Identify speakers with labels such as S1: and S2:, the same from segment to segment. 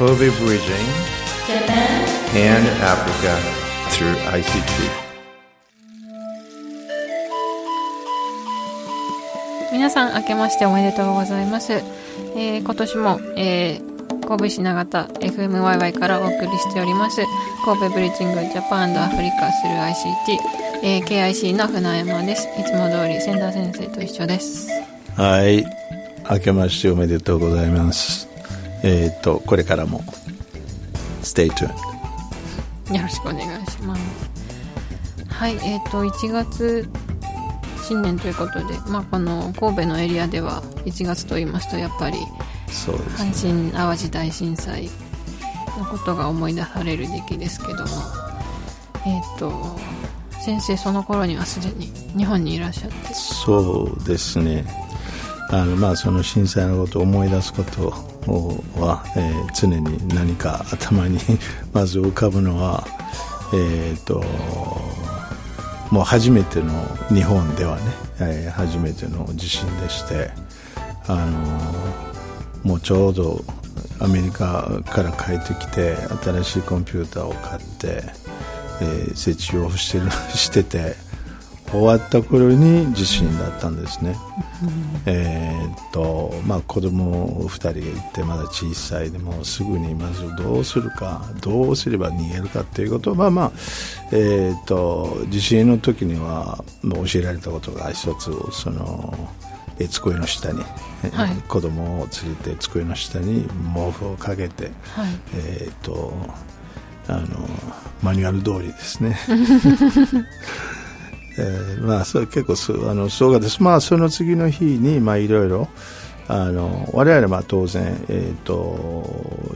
S1: Kobe Bridging
S2: Japan
S1: and Africa through ICT.
S3: 皆さん明けましておめでとうございます、えー今年も、えー神戸市長田 FMYY からお送りしております神戸ブリッジングジャパンアフリカスル ICT、えー KIC の船山ですいつも通り千田先生と一緒です
S4: はい。明けましておめでとうございます。えっ、と、これからも、stay tuned.
S3: よろしくお願いしますはいえっ、と1月新年ということで、まあ、この神戸のエリアでは1月と言いますとやっぱり
S4: そうですね。
S3: 阪神・淡路大震災のことが思い出される時期ですけどもえっ、と先生その頃にはすでに日本にいらっしゃって
S4: そうですね。あの、まあ、その震災のことを思い出すことは、えー常に何か頭に まず浮かぶのは、えっ、と、もう初めての日本ではね、えー初めての地震でして、あのもうちょうどアメリカから帰ってきて新しいコンピューターを買って、えー設置をしてる してて終わった頃に地震だったんですね、えーっとまあ子供2人がいてまだ小さいでもうすぐにまずどうするかどうすれば逃げるかっていうことをまあまあえーっと地震の時にはもう教えられたことが一つそのえー机の下に、
S3: はい。
S4: 子供を連れて机の下に毛布をかけて、
S3: はい。
S4: えーっとあのマニュアル通りですね、えーまあ、それ結構そうあのそうがです、まあ、その次の日に、まあ、いろいろあの我々は当然、えー、と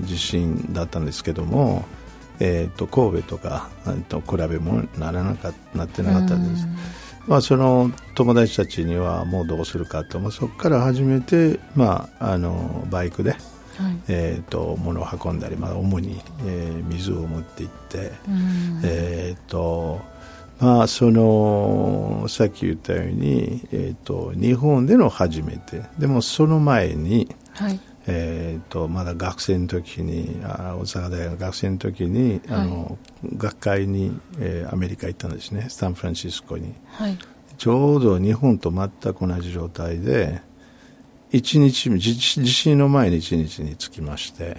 S4: 地震だったんですけども、えー、と神戸とかあと比べもならなかなってなかったです。まあ、その友達たちにはもうどうするかと、まあ、そこから始めて、まあ、あのバイクで、
S3: はい。
S4: えー、と物を運んだり、まあ、主に、えー水を持って行って、
S3: うん。
S4: えーとまあ、そのさっき言ったように、えー、と日本での初めて。でもその前に、
S3: はい。
S4: えー、とまだ学生の時にあ大阪大学学生の時に、あの学会に、えーアメリカ行ったんですね。サンフランシスコに。
S3: はい。
S4: ちょうど日本と全く同じ状態で一日地地震の前に一日に着きまして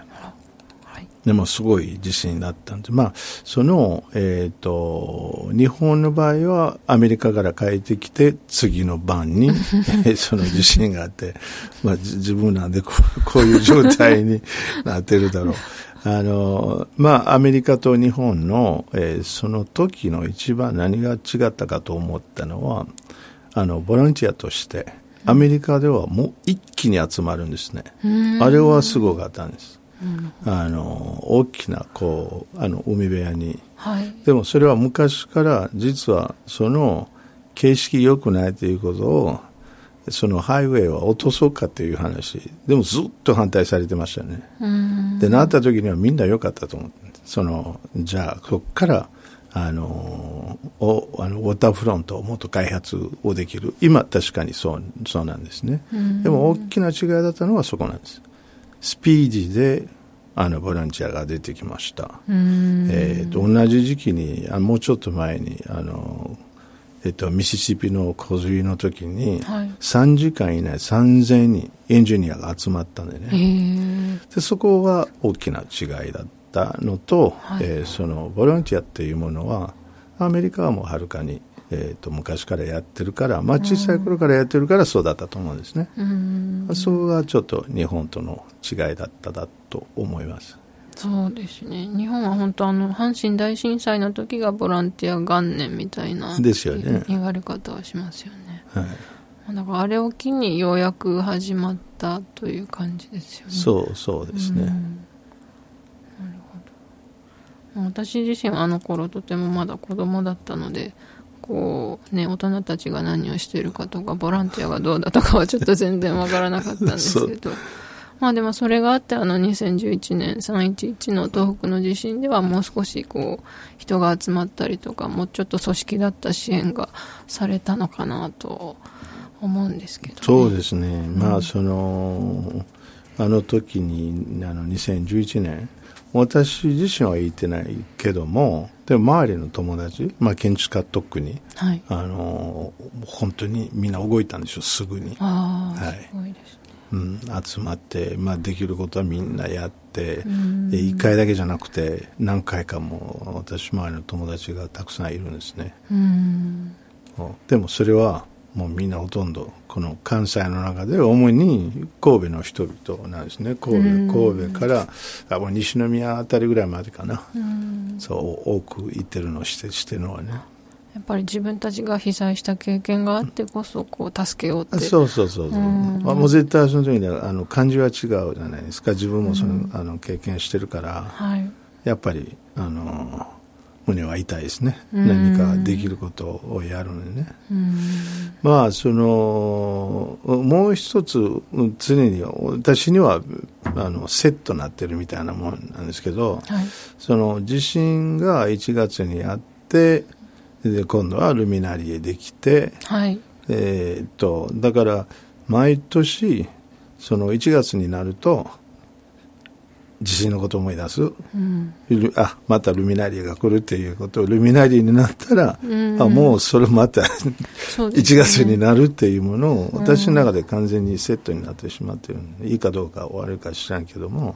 S3: はい
S4: でもすごい地震だったんで、まあ、その、えっ、と、日本の場合はアメリカから帰ってきて、次の晩に、え ー その地震があって、まあ、じ自分なんでこうこういう状態に なってるだろう。あの、まあ、アメリカと日本の、えーその時の一番何が違ったかと思ったのは、あの、ボランティアとして、アメリカではもう一気に集まるんですね。あれはすごかったんです。あの大きなこうあの海辺に。
S3: はい。
S4: でもそれは昔から実はその形式良くないということをそのハイウェイは落とそうかという話。でもずっと反対されてましたよね。
S3: うん。
S4: でなった時にはみんな良かったと思って。そのじゃあそこからあのおあのウォーターフロントをもっと開発をできる。今確かにそうそうなんですね。でも大きな違いだったのはそこなんですスピーディーであのボランティアが出てきました、
S3: うん。
S4: えー、と同じ時期にあもうちょっと前にあの、えっとミシシッピの洪水の時に、
S3: はい。
S4: 3時間以内3000人エンジニアが集まったんでね、
S3: えー。
S4: でそこは大きな違いだったのと、
S3: はい。
S4: えーそのボランティアっていうものはアメリカはもうはるかに、えー、と昔からやってるから、まあ、小さい頃からやってるからそうだったと思うんですね、
S3: うん。
S4: そこがちょっと日本との違いだっただと思います。
S3: そうですね。日本は本当あの阪神大震災の時がボランティア元年みたいな
S4: ですよね。
S3: 言われ方はしますよね。
S4: はい。
S3: まあだからあれを機にようやく始まったという感じですよね。
S4: そうそうですね、
S3: うん。なるほど。私自身はあの頃とてもまだ子供だったのでこうね大人たちが何をしているかとかボランティアがどうだとかはちょっと全然わからなかったんですけど。まあでもそれがあってあの2011年311の東北の地震ではもう少しこう人が集まったりとかもうちょっと組織だった支援がされたのかなと思うんですけど、ね、
S4: そうですね、まあそのあの時にあの2011年私自身は行ってないけどもでも周りの友達、まあ、建築家特に、
S3: はい、
S4: あの本当にみんな動いたんでしょすぐに、
S3: ああ、
S4: はい。
S3: すごいですね。
S4: うん、集まって、まあ、できることはみんなやって、
S3: ん。
S4: で1回だけじゃなくて何回かも私周りの友達がたくさんいるんですね。
S3: うん。
S4: でもそれはもうみんなほとんどこの関西の中で主に神戸の人々なんですね。神
S3: うん。
S4: 戸神戸からあもう西宮あたりぐらいまでかな、
S3: うん。
S4: そう多く行ってるのしてしてるのはね。
S3: やっぱり自分たちが被災した経験があってこそこう助けようって。
S4: そうそうそうそう、あ、もう絶対その時にはあの感じは違うじゃないですか。自分もその、あの経験してるから。
S3: はい。
S4: やっぱりあの胸は痛いですね、
S3: うん。
S4: 何かできることをやるのにね。
S3: うん。
S4: まあそのもう一つ常に私にはあのセットになってるみたいなもんなんですけど
S3: はい。
S4: その地震が1月にあってで今度はルミナリエできて
S3: はい。
S4: えーっとだから毎年その1月になると地震のことを思い出す。
S3: うん。
S4: ルあまたルミナリエが来るっていうことをルミナリエになったら、
S3: うん。
S4: あもうそれまた
S3: そうです
S4: 1
S3: ね
S4: 月になるっていうものを私の中で完全にセットになってしまってるんでいいかどうか悪いか知らんけども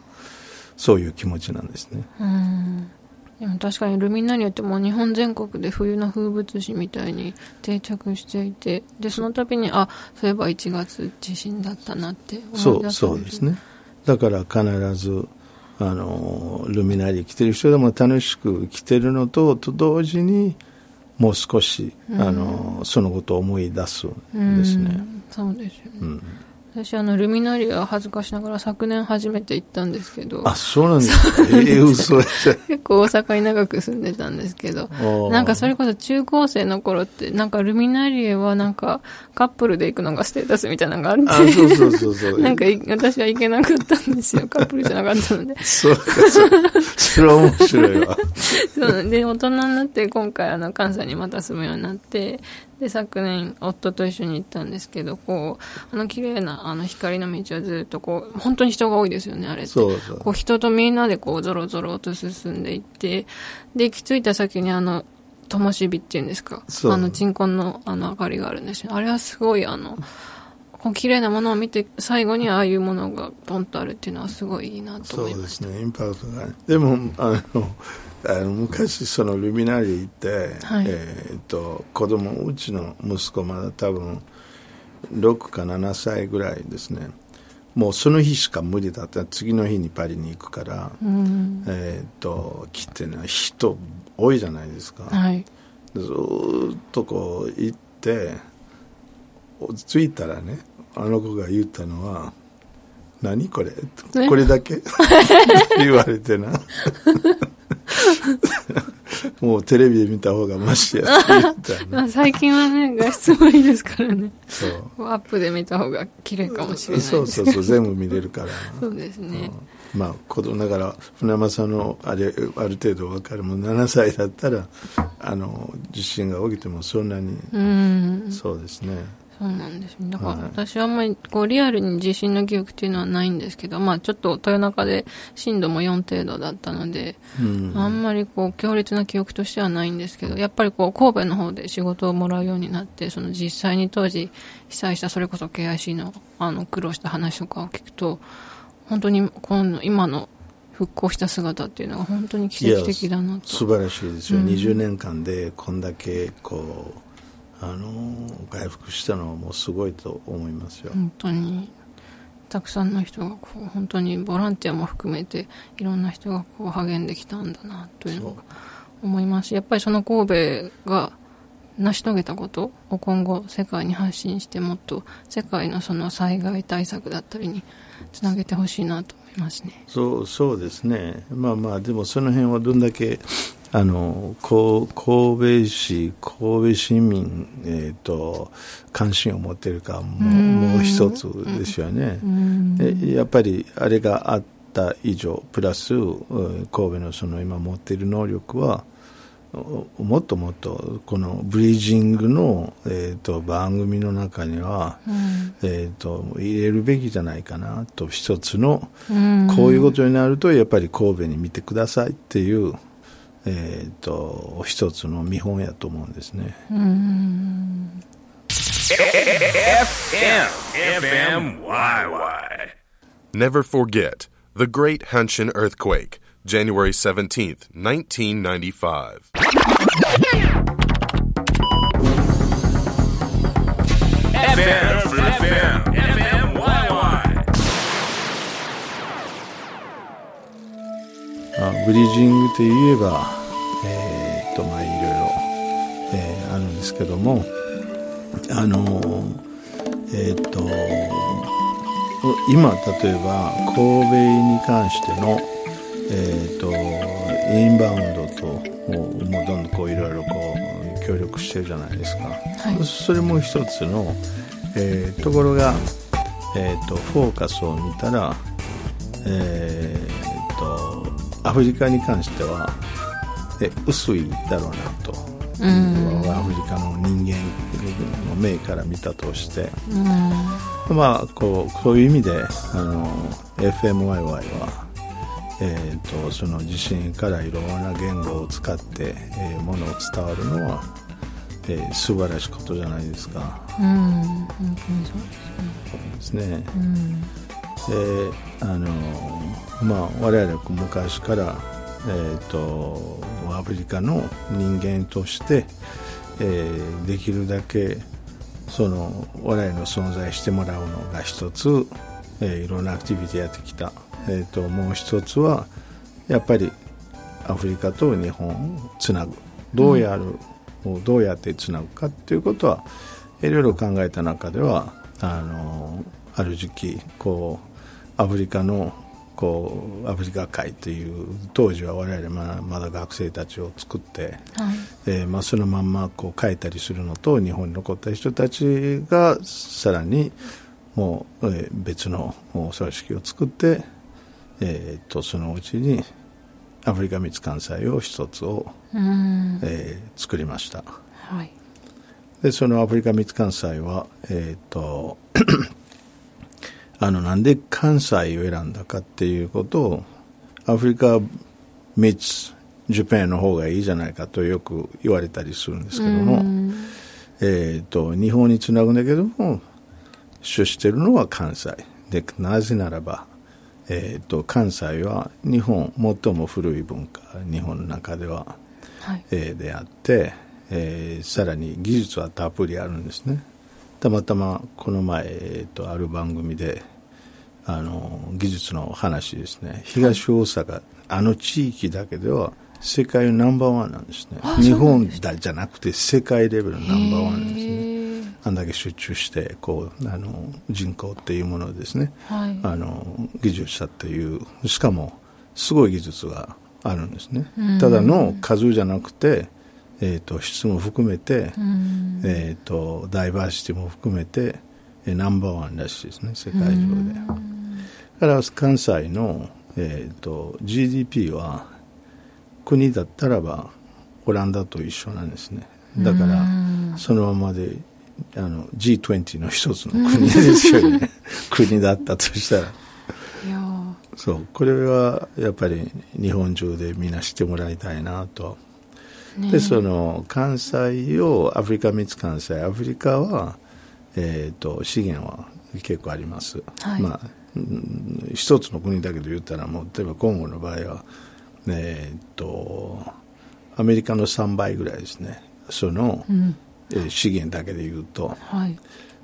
S4: そういう気持ちなんですね。
S3: うん。でも確かにルミナリアってもう日本全国で冬の風物詩みたいに定着していてでその度にあそういえば1月地震だったなって
S4: そう
S3: 思い出す
S4: そうですね。だから必ずあのルミナリー来てる人でも楽しく来てるのとと同時にもう少し、あのそのことを思い出すんですね、
S3: うん。そうですよね、
S4: うん
S3: 私あのルミナリア恥ずかしながら昨年初めて行ったんですけど。
S4: あそうなんですか？ええ嘘。や
S3: 結構大阪に長く住んでたんですけど。
S4: ー。
S3: なんかそれこそ中高生の頃ってなんかルミナリエはなんかカップルで行くのがステータスみたいなのがあるんで
S4: あそうそうそうそう
S3: なんかい私は行けなかったんですよ カップルじゃなかったので。
S4: そうかそうそれは面白いわ。
S3: そうで大人になって今回あの関西にまた住むようになってで昨年夫と一緒に行ったんですけどこうあの綺麗なあの光の道はずっとこう本当に人が多いですよねあれって。
S4: そうそう。
S3: こう人とみんなでこうゾロゾロと進んでいってで行き着いた先にあの灯火っていうんですか。
S4: そう。
S3: あの鎮魂のあの明かりがあるんですよ。あれはすごいあのこう綺麗なものを見て最後にああいうものがポンとあるっていうのはすごいいいなと
S4: そうで
S3: 思いました。
S4: すねインパクトが。ねでもあのあの昔そのルミナリー行って、
S3: はい。
S4: えーっと子供うちの息子まだ多分6か7歳ぐらいですね。もうその日しか無理だった。次の日にパリに行くから、
S3: うん。
S4: えーっと来てね人多いじゃないですか、
S3: はい。
S4: ずーっとこう行って着いたらねあの子が言ったのは「何これ?」これだけ？言われてな もうテレビで見た方がマシやって言ったよね。
S3: まあ最近はね画質もいいですからね。
S4: そう。
S3: アップで見た方が綺麗かもしれない。です
S4: そうそうそう全部見れるから。
S3: そうですね、
S4: まあ子供だから船山さんのあれある程度分かるもう7歳だったらあの地震が起きてもそんなに、
S3: うん。
S4: そうですね
S3: そうなんですねだから
S4: はい。
S3: 私はあんまりこうリアルに地震の記憶っていうのはないんですけどまあちょっと豊中で震度も4程度だったので、
S4: うん。
S3: あんまりこう強烈な記憶としてはないんですけどやっぱりこう神戸の方で仕事をもらうようになってその実際に当時被災したそれこそ KIC のあの苦労した話とかを聞くと本当にこの今の復興した姿っていうのが本当に奇跡的だなと。
S4: 素晴らしいですよ、
S3: うん
S4: 20年間でこんだけこうあの回復したのはもうすごいと思いますよ、
S3: 本当に。たくさんの人がこう本当にボランティアも含めていろんな人がこう励んできたんだなというのが思います。しやっぱりその神戸が成し遂げたことを今後世界に発信してもっと世界のその災害対策だったりにつなげてほしいなと思いますね。
S4: そうそうですね。まあまあでもその辺はどんだけあの神戸市神戸市民、えー、と関心を持っているかも
S3: うん。
S4: もう一つですよね、やっぱりあれがあった以上プラスうん神戸のその今持っている能力はもっともっとこのブリージングの、えーと、番組の中には、うん、えーと、入れるべきじゃないかなと一つの、うん、こういうことになるとやっぱり神戸に見てくださいっていう、えーと、一つの見本やと思うんですね。
S1: Never forget the Great Hanshin Earthquake, January 17th, 1995.
S4: ブリージングといえば、えー、っとまあいろいろ、えー、あるんですけどもあのえっ、ー、と今例えば神戸に関してのえーと、インバウンドともうどんどんこういろいろこう協力してるじゃないですか、はい、それも一つの、えー、ところが、えーと、フォーカスを見たら、えアフリカに関してはえ薄いだろうなと。アフリカの人間の目から見たとして、まあこうこういう意味であの FMYY は、えーと、その地震からいろんな言語を使って、えー、ものを伝わるのは、えー、素晴らしいことじゃないですか。うん、本当にそうですね。そうですね。うん、であのまあ我々昔からえーと、アフリカの人間として、えー、できるだけその我々の存在してもらうのが一つ、えー、いろんなアクティビティやってきた、えーと、もう一つはやっぱりアフリカと日本をつなぐどうやる、うん、どうやってつなぐかっていうことはいろいろ考えた中ではあのある時期こうアフリカのこうアフリカ会という当時は我々ままだ学生たちを作って、はい。えーまあ、そのまんまこう書いたりするのと日本に残った人たちがさらにもう、えー、別の組織を作って、えー、とそのうちにアフリカ密関西を一つを、えー、作りました、はい、でそのアフリカ密関西は、えーとあの、なんで関西を選んだかっていうことを、アフリカミッツ、ジャパンの方がいいじゃないかとよく言われたりするんですけども、えっ、と、日本につなぐんだけども、主してるのは関西。で、なぜならば、えっ、と、関西は日本、最も古い文化、日本の中では、はい、えー、であって、えー、さらに技術はたっぷりあるんですね。たまたまこの前、えー、とある番組であの技術の話ですね。東大阪、あの地域だけでは世界ナンバーワンなんですね。日本だじゃなくて世界レベルのナンバーワンなんですね。あんだけ集中してこうあの人口っていうものをですね、はい、あの技術者っていうしかもすごい技術があるんですね。ただの数じゃなくてえーと、質も含めて、うん、えーと、ダイバーシティも含めてナンバーワンらしいですね世界中で、うん、だから関西の、えーと、GDP は国だったらばオランダと一緒なんですね。だから、そのままであの G20 の一つの国ですよね。国だったとしたら。そう。これはやっぱり日本中でみんなしてもらいたいなとでその関西をアフリカ密関西アフリカは、えーと、資源は結構あります、はい、まあ、一つの国だけで言ったらもう例えばコンゴの場合は、えーと、アメリカの3倍ぐらいですね。その、うん、えー、資源だけで言うと、はい、だ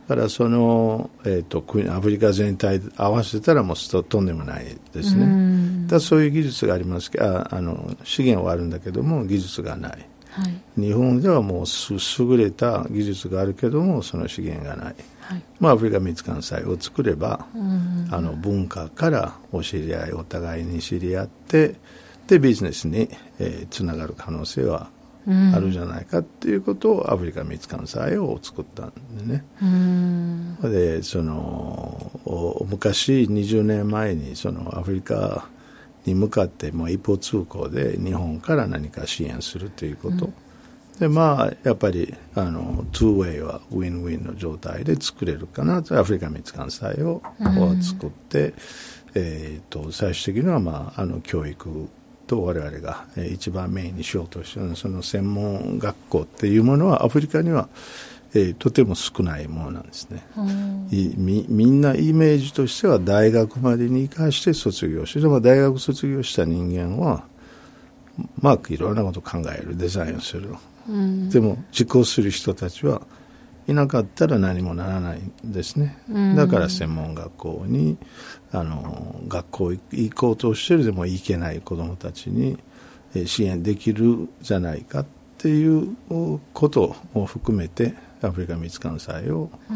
S4: からその、えーと、アフリカ全体合わせたらもうとんでもないですね。だそういう技術がありますけどああの資源はあるんだけども技術がない、はい、日本ではもう優れた技術があるけどもその資源がない、はい、まあ、アフリカ密関西を作ればあの文化からお知り合いお互いに知り合ってでビジネスに、えー、つながる可能性はあるじゃないかっていうことをアフリカ密関西を作ったんでね。でその昔20年前にそのアフリカに向かってもう一方通行で日本から何か支援するということ、うん、でまあやっぱりあの 2way はウィンウィンの状態で作れるかなとアフリカ蜜柑祭を作って、うん、えーと、最終的には、まあ、あの教育と我々が一番メインにしようとしている。その専門学校っていうものはアフリカにはえー、とても少ないものなんですね、みみんなイメージとしては大学までに生かして卒業してでも大学卒業した人間はまあいろんなことを考える。デザインをする、うん、でも実行する人たちはいなかったら何もならないんですね、うん、だから専門学校にあの学校行こうとしてるでも行けない子どもたちに支援できるじゃないかっていうことを含めてアフリカ蜜柑祭を、あ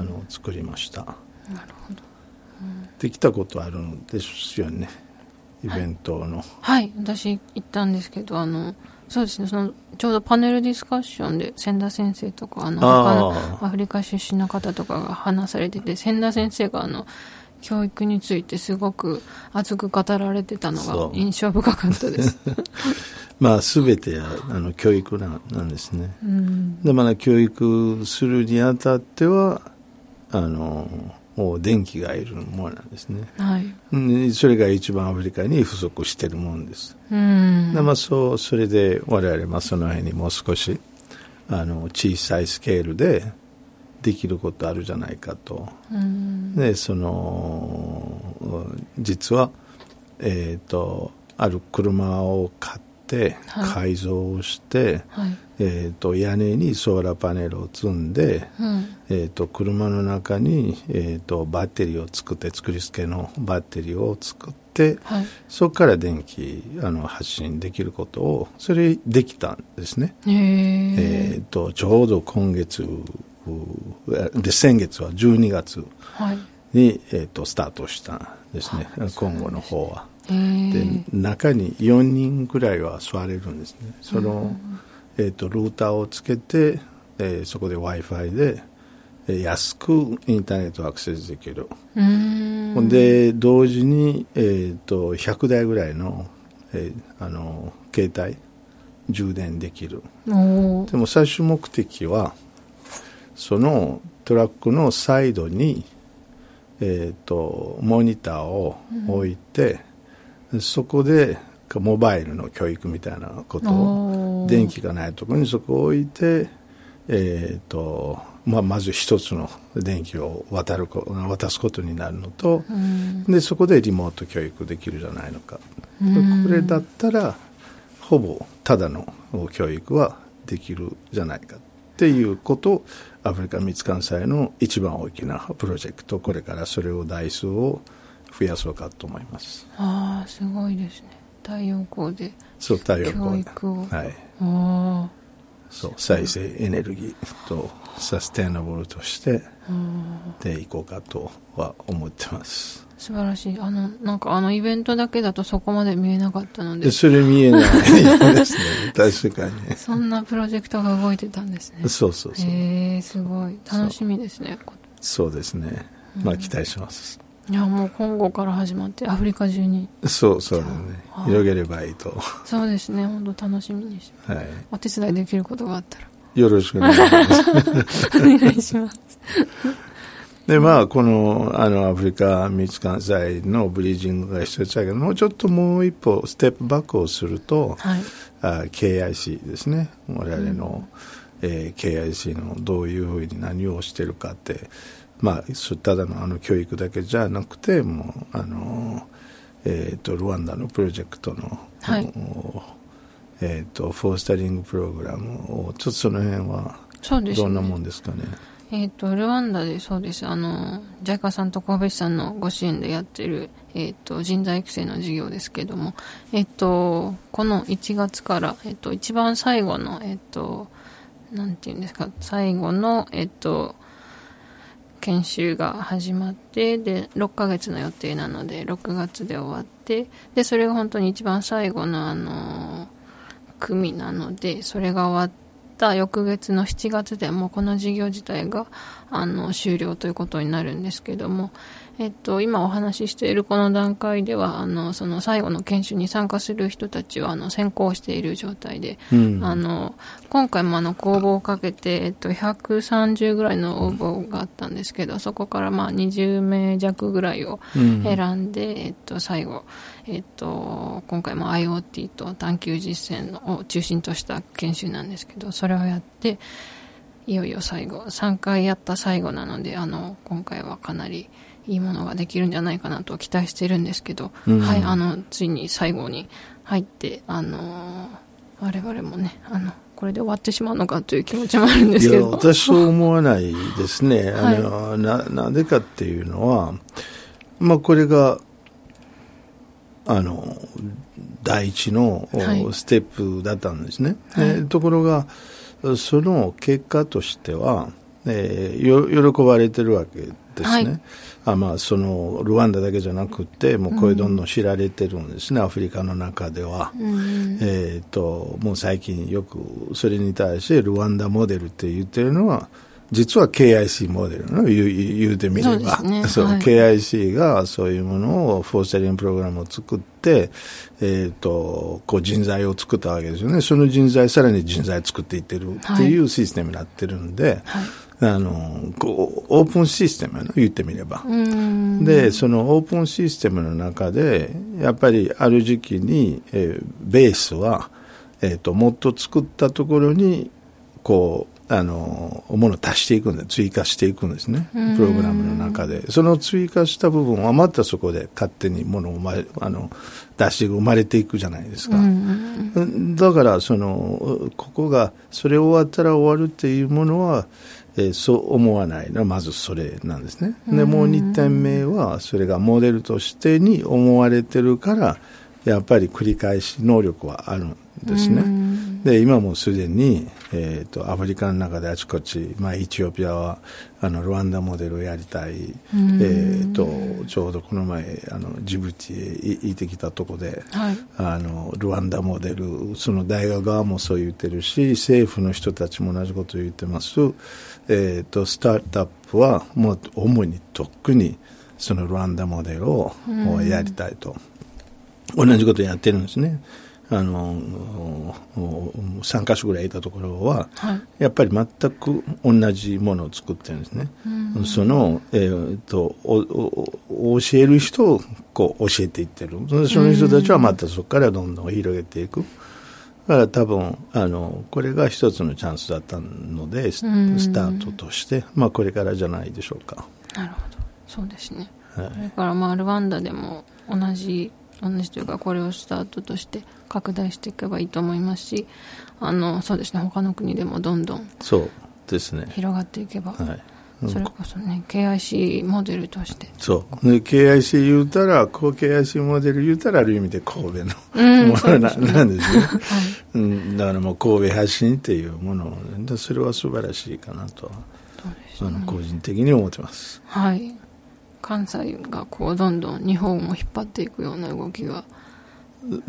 S4: の作りました。なるほど、できたことあるんですよね。イベントの、
S3: はい、はい、私行ったんですけどあのそうですね。そのちょうどパネルディスカッションで千田先生とかあの他のアフリカ出身の方とかが話されてて千田先生があの教育についてすごく熱く語られてたのが印象深かったです。
S4: まあ、全てあの教育ななんですね、うん、でまだ教育するにあたってはあの電気がいるものなんですね、はい、それが一番アフリカに不足しているものです、うん、でまあ、そうそれで我々まあその辺にもう少しあの小さいスケールでできることあるじゃないかと、うん、でその実は、えーとある車を買ってて改造をして、はい、えーと、屋根にソーラーパネルを積んで、うん、えーと、車の中に、えーと、バッテリーを作って作り付けのバッテリーを作って、はい、そこから電気あの発信できることをそれできたんですね。えー、とちょうど今月で先月は12月に、はい、えー、とスタートしたんですね。今後の方は。で中に4人ぐらいは座れるんですね。その、えーと、ルーターをつけて、えー、そこで w i f i で、えー、安くインターネットアクセスできる。ほん。で同時に、えーと、100台ぐらいの,、えー、あの携帯充電できる。でも最終目的はそのトラックのサイドに、えーと、モニターを置いて、うん。そこでモバイルの教育みたいなことを電気がないところにそこを置いて、えーとまあ、まず一つの電気を渡る渡すことになるのと、うん、でそこでリモート教育できるじゃないのか、うん、これだったらほぼただの教育はできるじゃないかっていうことをアフリカ蜜柑祭の一番大きなプロジェクトこれからそれを台数を増やそうかと思います。
S3: ああすごいですね太陽光で
S4: そう太陽光はい。あそう再生エネルギーとサステナブルとしてでいこうかとは思ってます。
S3: 素晴らしい。あのなんかあのイベントだけだとそこまで見えなかったので。
S4: それ見えないですね。確かに。
S3: そんなプロジェクトが動いてたんですね。
S4: そうそうそう。
S3: へえすごい。楽しみですね。
S4: そうですね。まあ期待します、
S3: いやもう今後から始まってアフリカ中に。
S4: そうそうだね。広げればいいと。
S3: そうですね本当楽しみにします、はい、お手伝いできることがあったら。
S4: よろしくお願いします。お
S3: 願いします。
S4: でまあこのあのアフリカ蜜関西のブリージングが必要だけどもうちょっともう一歩ステップバックをすると、はい、あ KIC ですね。我々の、うん、えー、KIC のどういうふうに何をしてるかってまあ、ただのあの教育だけじゃなくてもうあの、えーと、ルワンダのプロジェクトの、はい、えーと、フォースタリングプログラムをちょっとその辺はどんなもんですかね？
S3: えっ、ー、と、ルワンダでそうです。あの、ジャイカさんと神戸市さんのご支援でやってる、えっ、ー、と、人材育成の事業ですけども、えっ、ー、と、この1月から、えっ、と、一番最後の、えっ、と、なんていうんですか、最後の、えっ、と、研修が始まってで6ヶ月の予定なので6月で終わってでそれが本当に一番最後のあの組なのでそれが終わった翌月の7月でもうこの事業自体があの終了ということになるんですけども、えっと、今お話ししているこの段階ではあのその最後の研修に参加する人たちはあの先行している状態で、うん、あの今回もあの公募をかけて、えっと、130ぐらいの応募があったんですけどそこからまあ20名弱ぐらいを選んで、うん、えっと、最後、えっと、今回も IoT と探究実践を中心とした研修なんですけどそれをやっていよいよ最後3回やった最後なのであの今回はかなり。いいものができるんじゃないかなと期待してるんですけど、うん、はい、あのついに最後に入って、あの我々もねあのこれで終わってしまうのかという気持ちもあるんですけど。
S4: 私そう思わないですね、あの、はい、ななぜかっていうのは、まあ、これがあの第一のステップだったんですね、はい、ところがその結果としては、えー、喜ばれてるわけですね、はい。あまあ、そのルワンダだけじゃなくてもうこれどんどん知られてるんですね、うん、アフリカの中では、うん、えーと、もう最近よくそれに対してルワンダモデルって言ってるのは実は KIC モデルの言う言うてみれば。そう、ね。そうはい、KIC がそういうものをフォースタリングプログラムを作って、えーと、こう人材を作ったわけですよね。その人材さらに人材作っていってるっていうシステムになってるんで、はい。あのこうオープンシステムの言ってみれば。でそのオープンシステムの中でやっぱりある時期に、えー、ベースは、えーと、もっと作ったところにこうあのものを足していくんで追加していくんですね。プログラムの中で。その追加した部分はまたそこで勝手にものをあの出して生まれていくじゃないですか。だからそのここがそれ終わったら終わるっていうものはえー、そう思わないのはまずそれなんですね。でもう2点目はそれがモデルとしてに思われてるからやっぱり繰り返し能力はあるんですね。で今もすでに、えーと、アフリカの中であちこち、まあ、エチオピアはあのルワンダモデルをやりたい、えーと、ちょうどこの前あのジブチへ行ってきたとこで、はい、あのルワンダモデルその大学側もそう言ってるし政府の人たちも同じことを言ってます。えーと、スタートアップはもう主に特にそのルワンダモデルをやりたいと、同じことやってるんですね。あの3か所ぐらいいたところは、はい、やっぱり全く同じものを作ってるんですね。その、えーと、教える人をこう教えていってる。その人たちはまたそこからどんどん広げていく。だから多分あのこれが一つのチャンスだったのでスタートとして、まあ、これからじゃないでしょうか。
S3: なるほど。そうですね、はい、それからまあルワンダでも同じ同じというかこれをスタートとして拡大していけばいいと思いますしあのそうですね他の国でもどんどん
S4: そうですね。
S3: 広がっていけば、はい。それこそね KIC モデルとして。
S4: そう。で KIC 言うたらこう KIC モデル言うたらある意味で神戸の、うん、ものな,、なんですね、はい。うん、だからもう神戸発信っていうものでそれは素晴らしいかなとそ、ね、の個人的に思ってます。
S3: はい関西がこうどんどん日本を引っ張っていくような動きが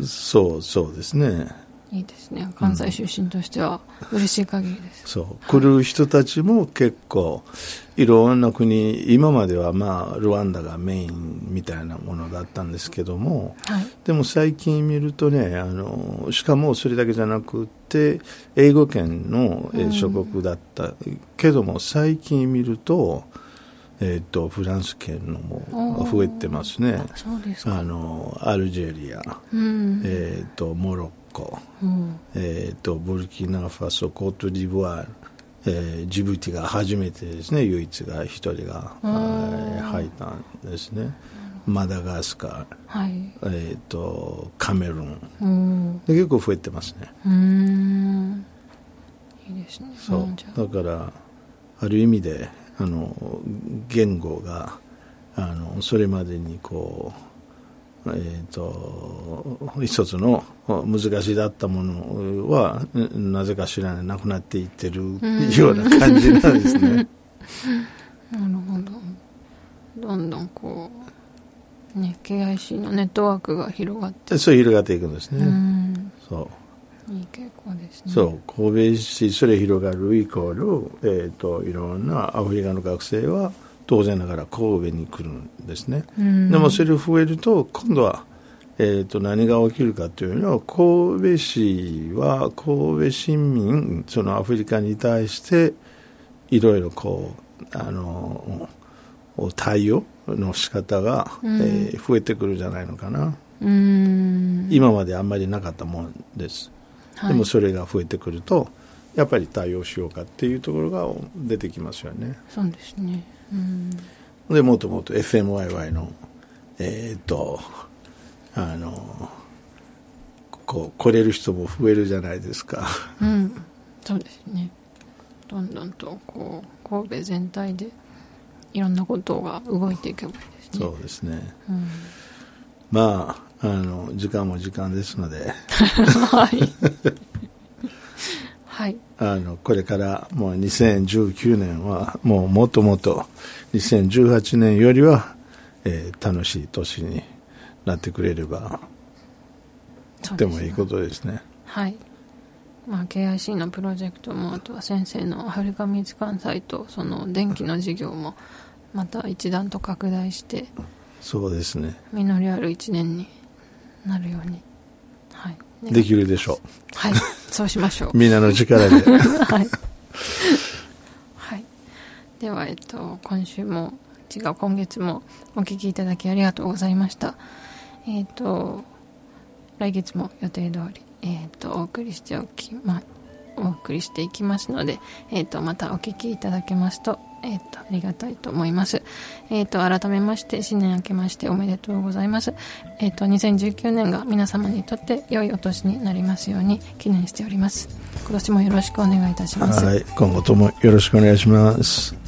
S4: そうそうですね。
S3: いいですね。関西出身としては嬉しい限りです、
S4: うん、そう来る人たちも結構いろんな国今まではまあルワンダがメインみたいなものだったんですけども、はい、でも最近見るとねあのしかもそれだけじゃなくて英語圏の諸国だった、うん、けども最近見るとえーと、フランス圏のも増えてますね。あのアルジェリア、うん、えーとモロッコ、うん、えーと、ブルキナファソコートジボワール、えー、ジブティが初めてですね。唯一が一人が、えー、入ったんですね。マダガスカー、はい、えーと、カメルーン。で結構増えてますね。うん。いいですね。そう。だからある意味であの言語があのそれまでにこうえーと、一つの難しだったものはなぜか知らないなくなっていってるような感じなんですね。なる
S3: ほど。どんどんこう、ね、KIC のネットワークが広がって。
S4: そう広がっていくんですね。うそう
S3: いい傾向ですね。
S4: そう神戸市それ広がるイコール、えー、といろんなアフリカの学生は当然ながら神戸に来るんですね、
S3: うん。
S4: でもそれ増えると今度は、えー、と何が起きるかというのは神戸市は神戸市民そのアフリカに対していろいろこうあの対応の仕方が、
S3: うん。
S4: えー増えてくるんじゃないのかな、今まであんまりなかったもんです、
S3: はい
S4: でもそれが増えてくるとやっぱり対応しようかっていうところが出てきますよね。
S3: そうですね。うん。
S4: でもっともっと FMYY のえーっとあのこう来れる人も増えるじゃないですか。
S3: うん。そうですね。どんどんとこう神戸全体でいろんなことが動いていけばいいですね。
S4: そうですね。
S3: うん。
S4: まああの時間も時間ですので。
S3: はい。はい。
S4: あのこれからもう2019年はもうもっともっと2018年よりは、えー楽しい年になってくれればとてもいいことですね。
S3: はい。まあ、KIC のプロジェクトもあとは先生のアフリカ密関西とその電気の事業もまた一段と拡大して
S4: そうですね。
S3: 実りある一年になるように。はい。
S4: できるでしょ
S3: はい。そうしましょう
S4: う。みんなの力で。
S3: はい、はい、では、えっと、今週も違う今月もお聞きいただきありがとうございました。えっと来月も予定通り、えっと、お送りしておきまお送りしていきますので、えっと、またお聞きいただけますと、えっと、ありがたいと思います。えっと、改めまして、新年明けましておめでとうございます。えっと、2019年が皆様にとって良いお年になりますように記念しております。今年もよろしくお願いいたします。
S4: はい今後ともよろしくお願いします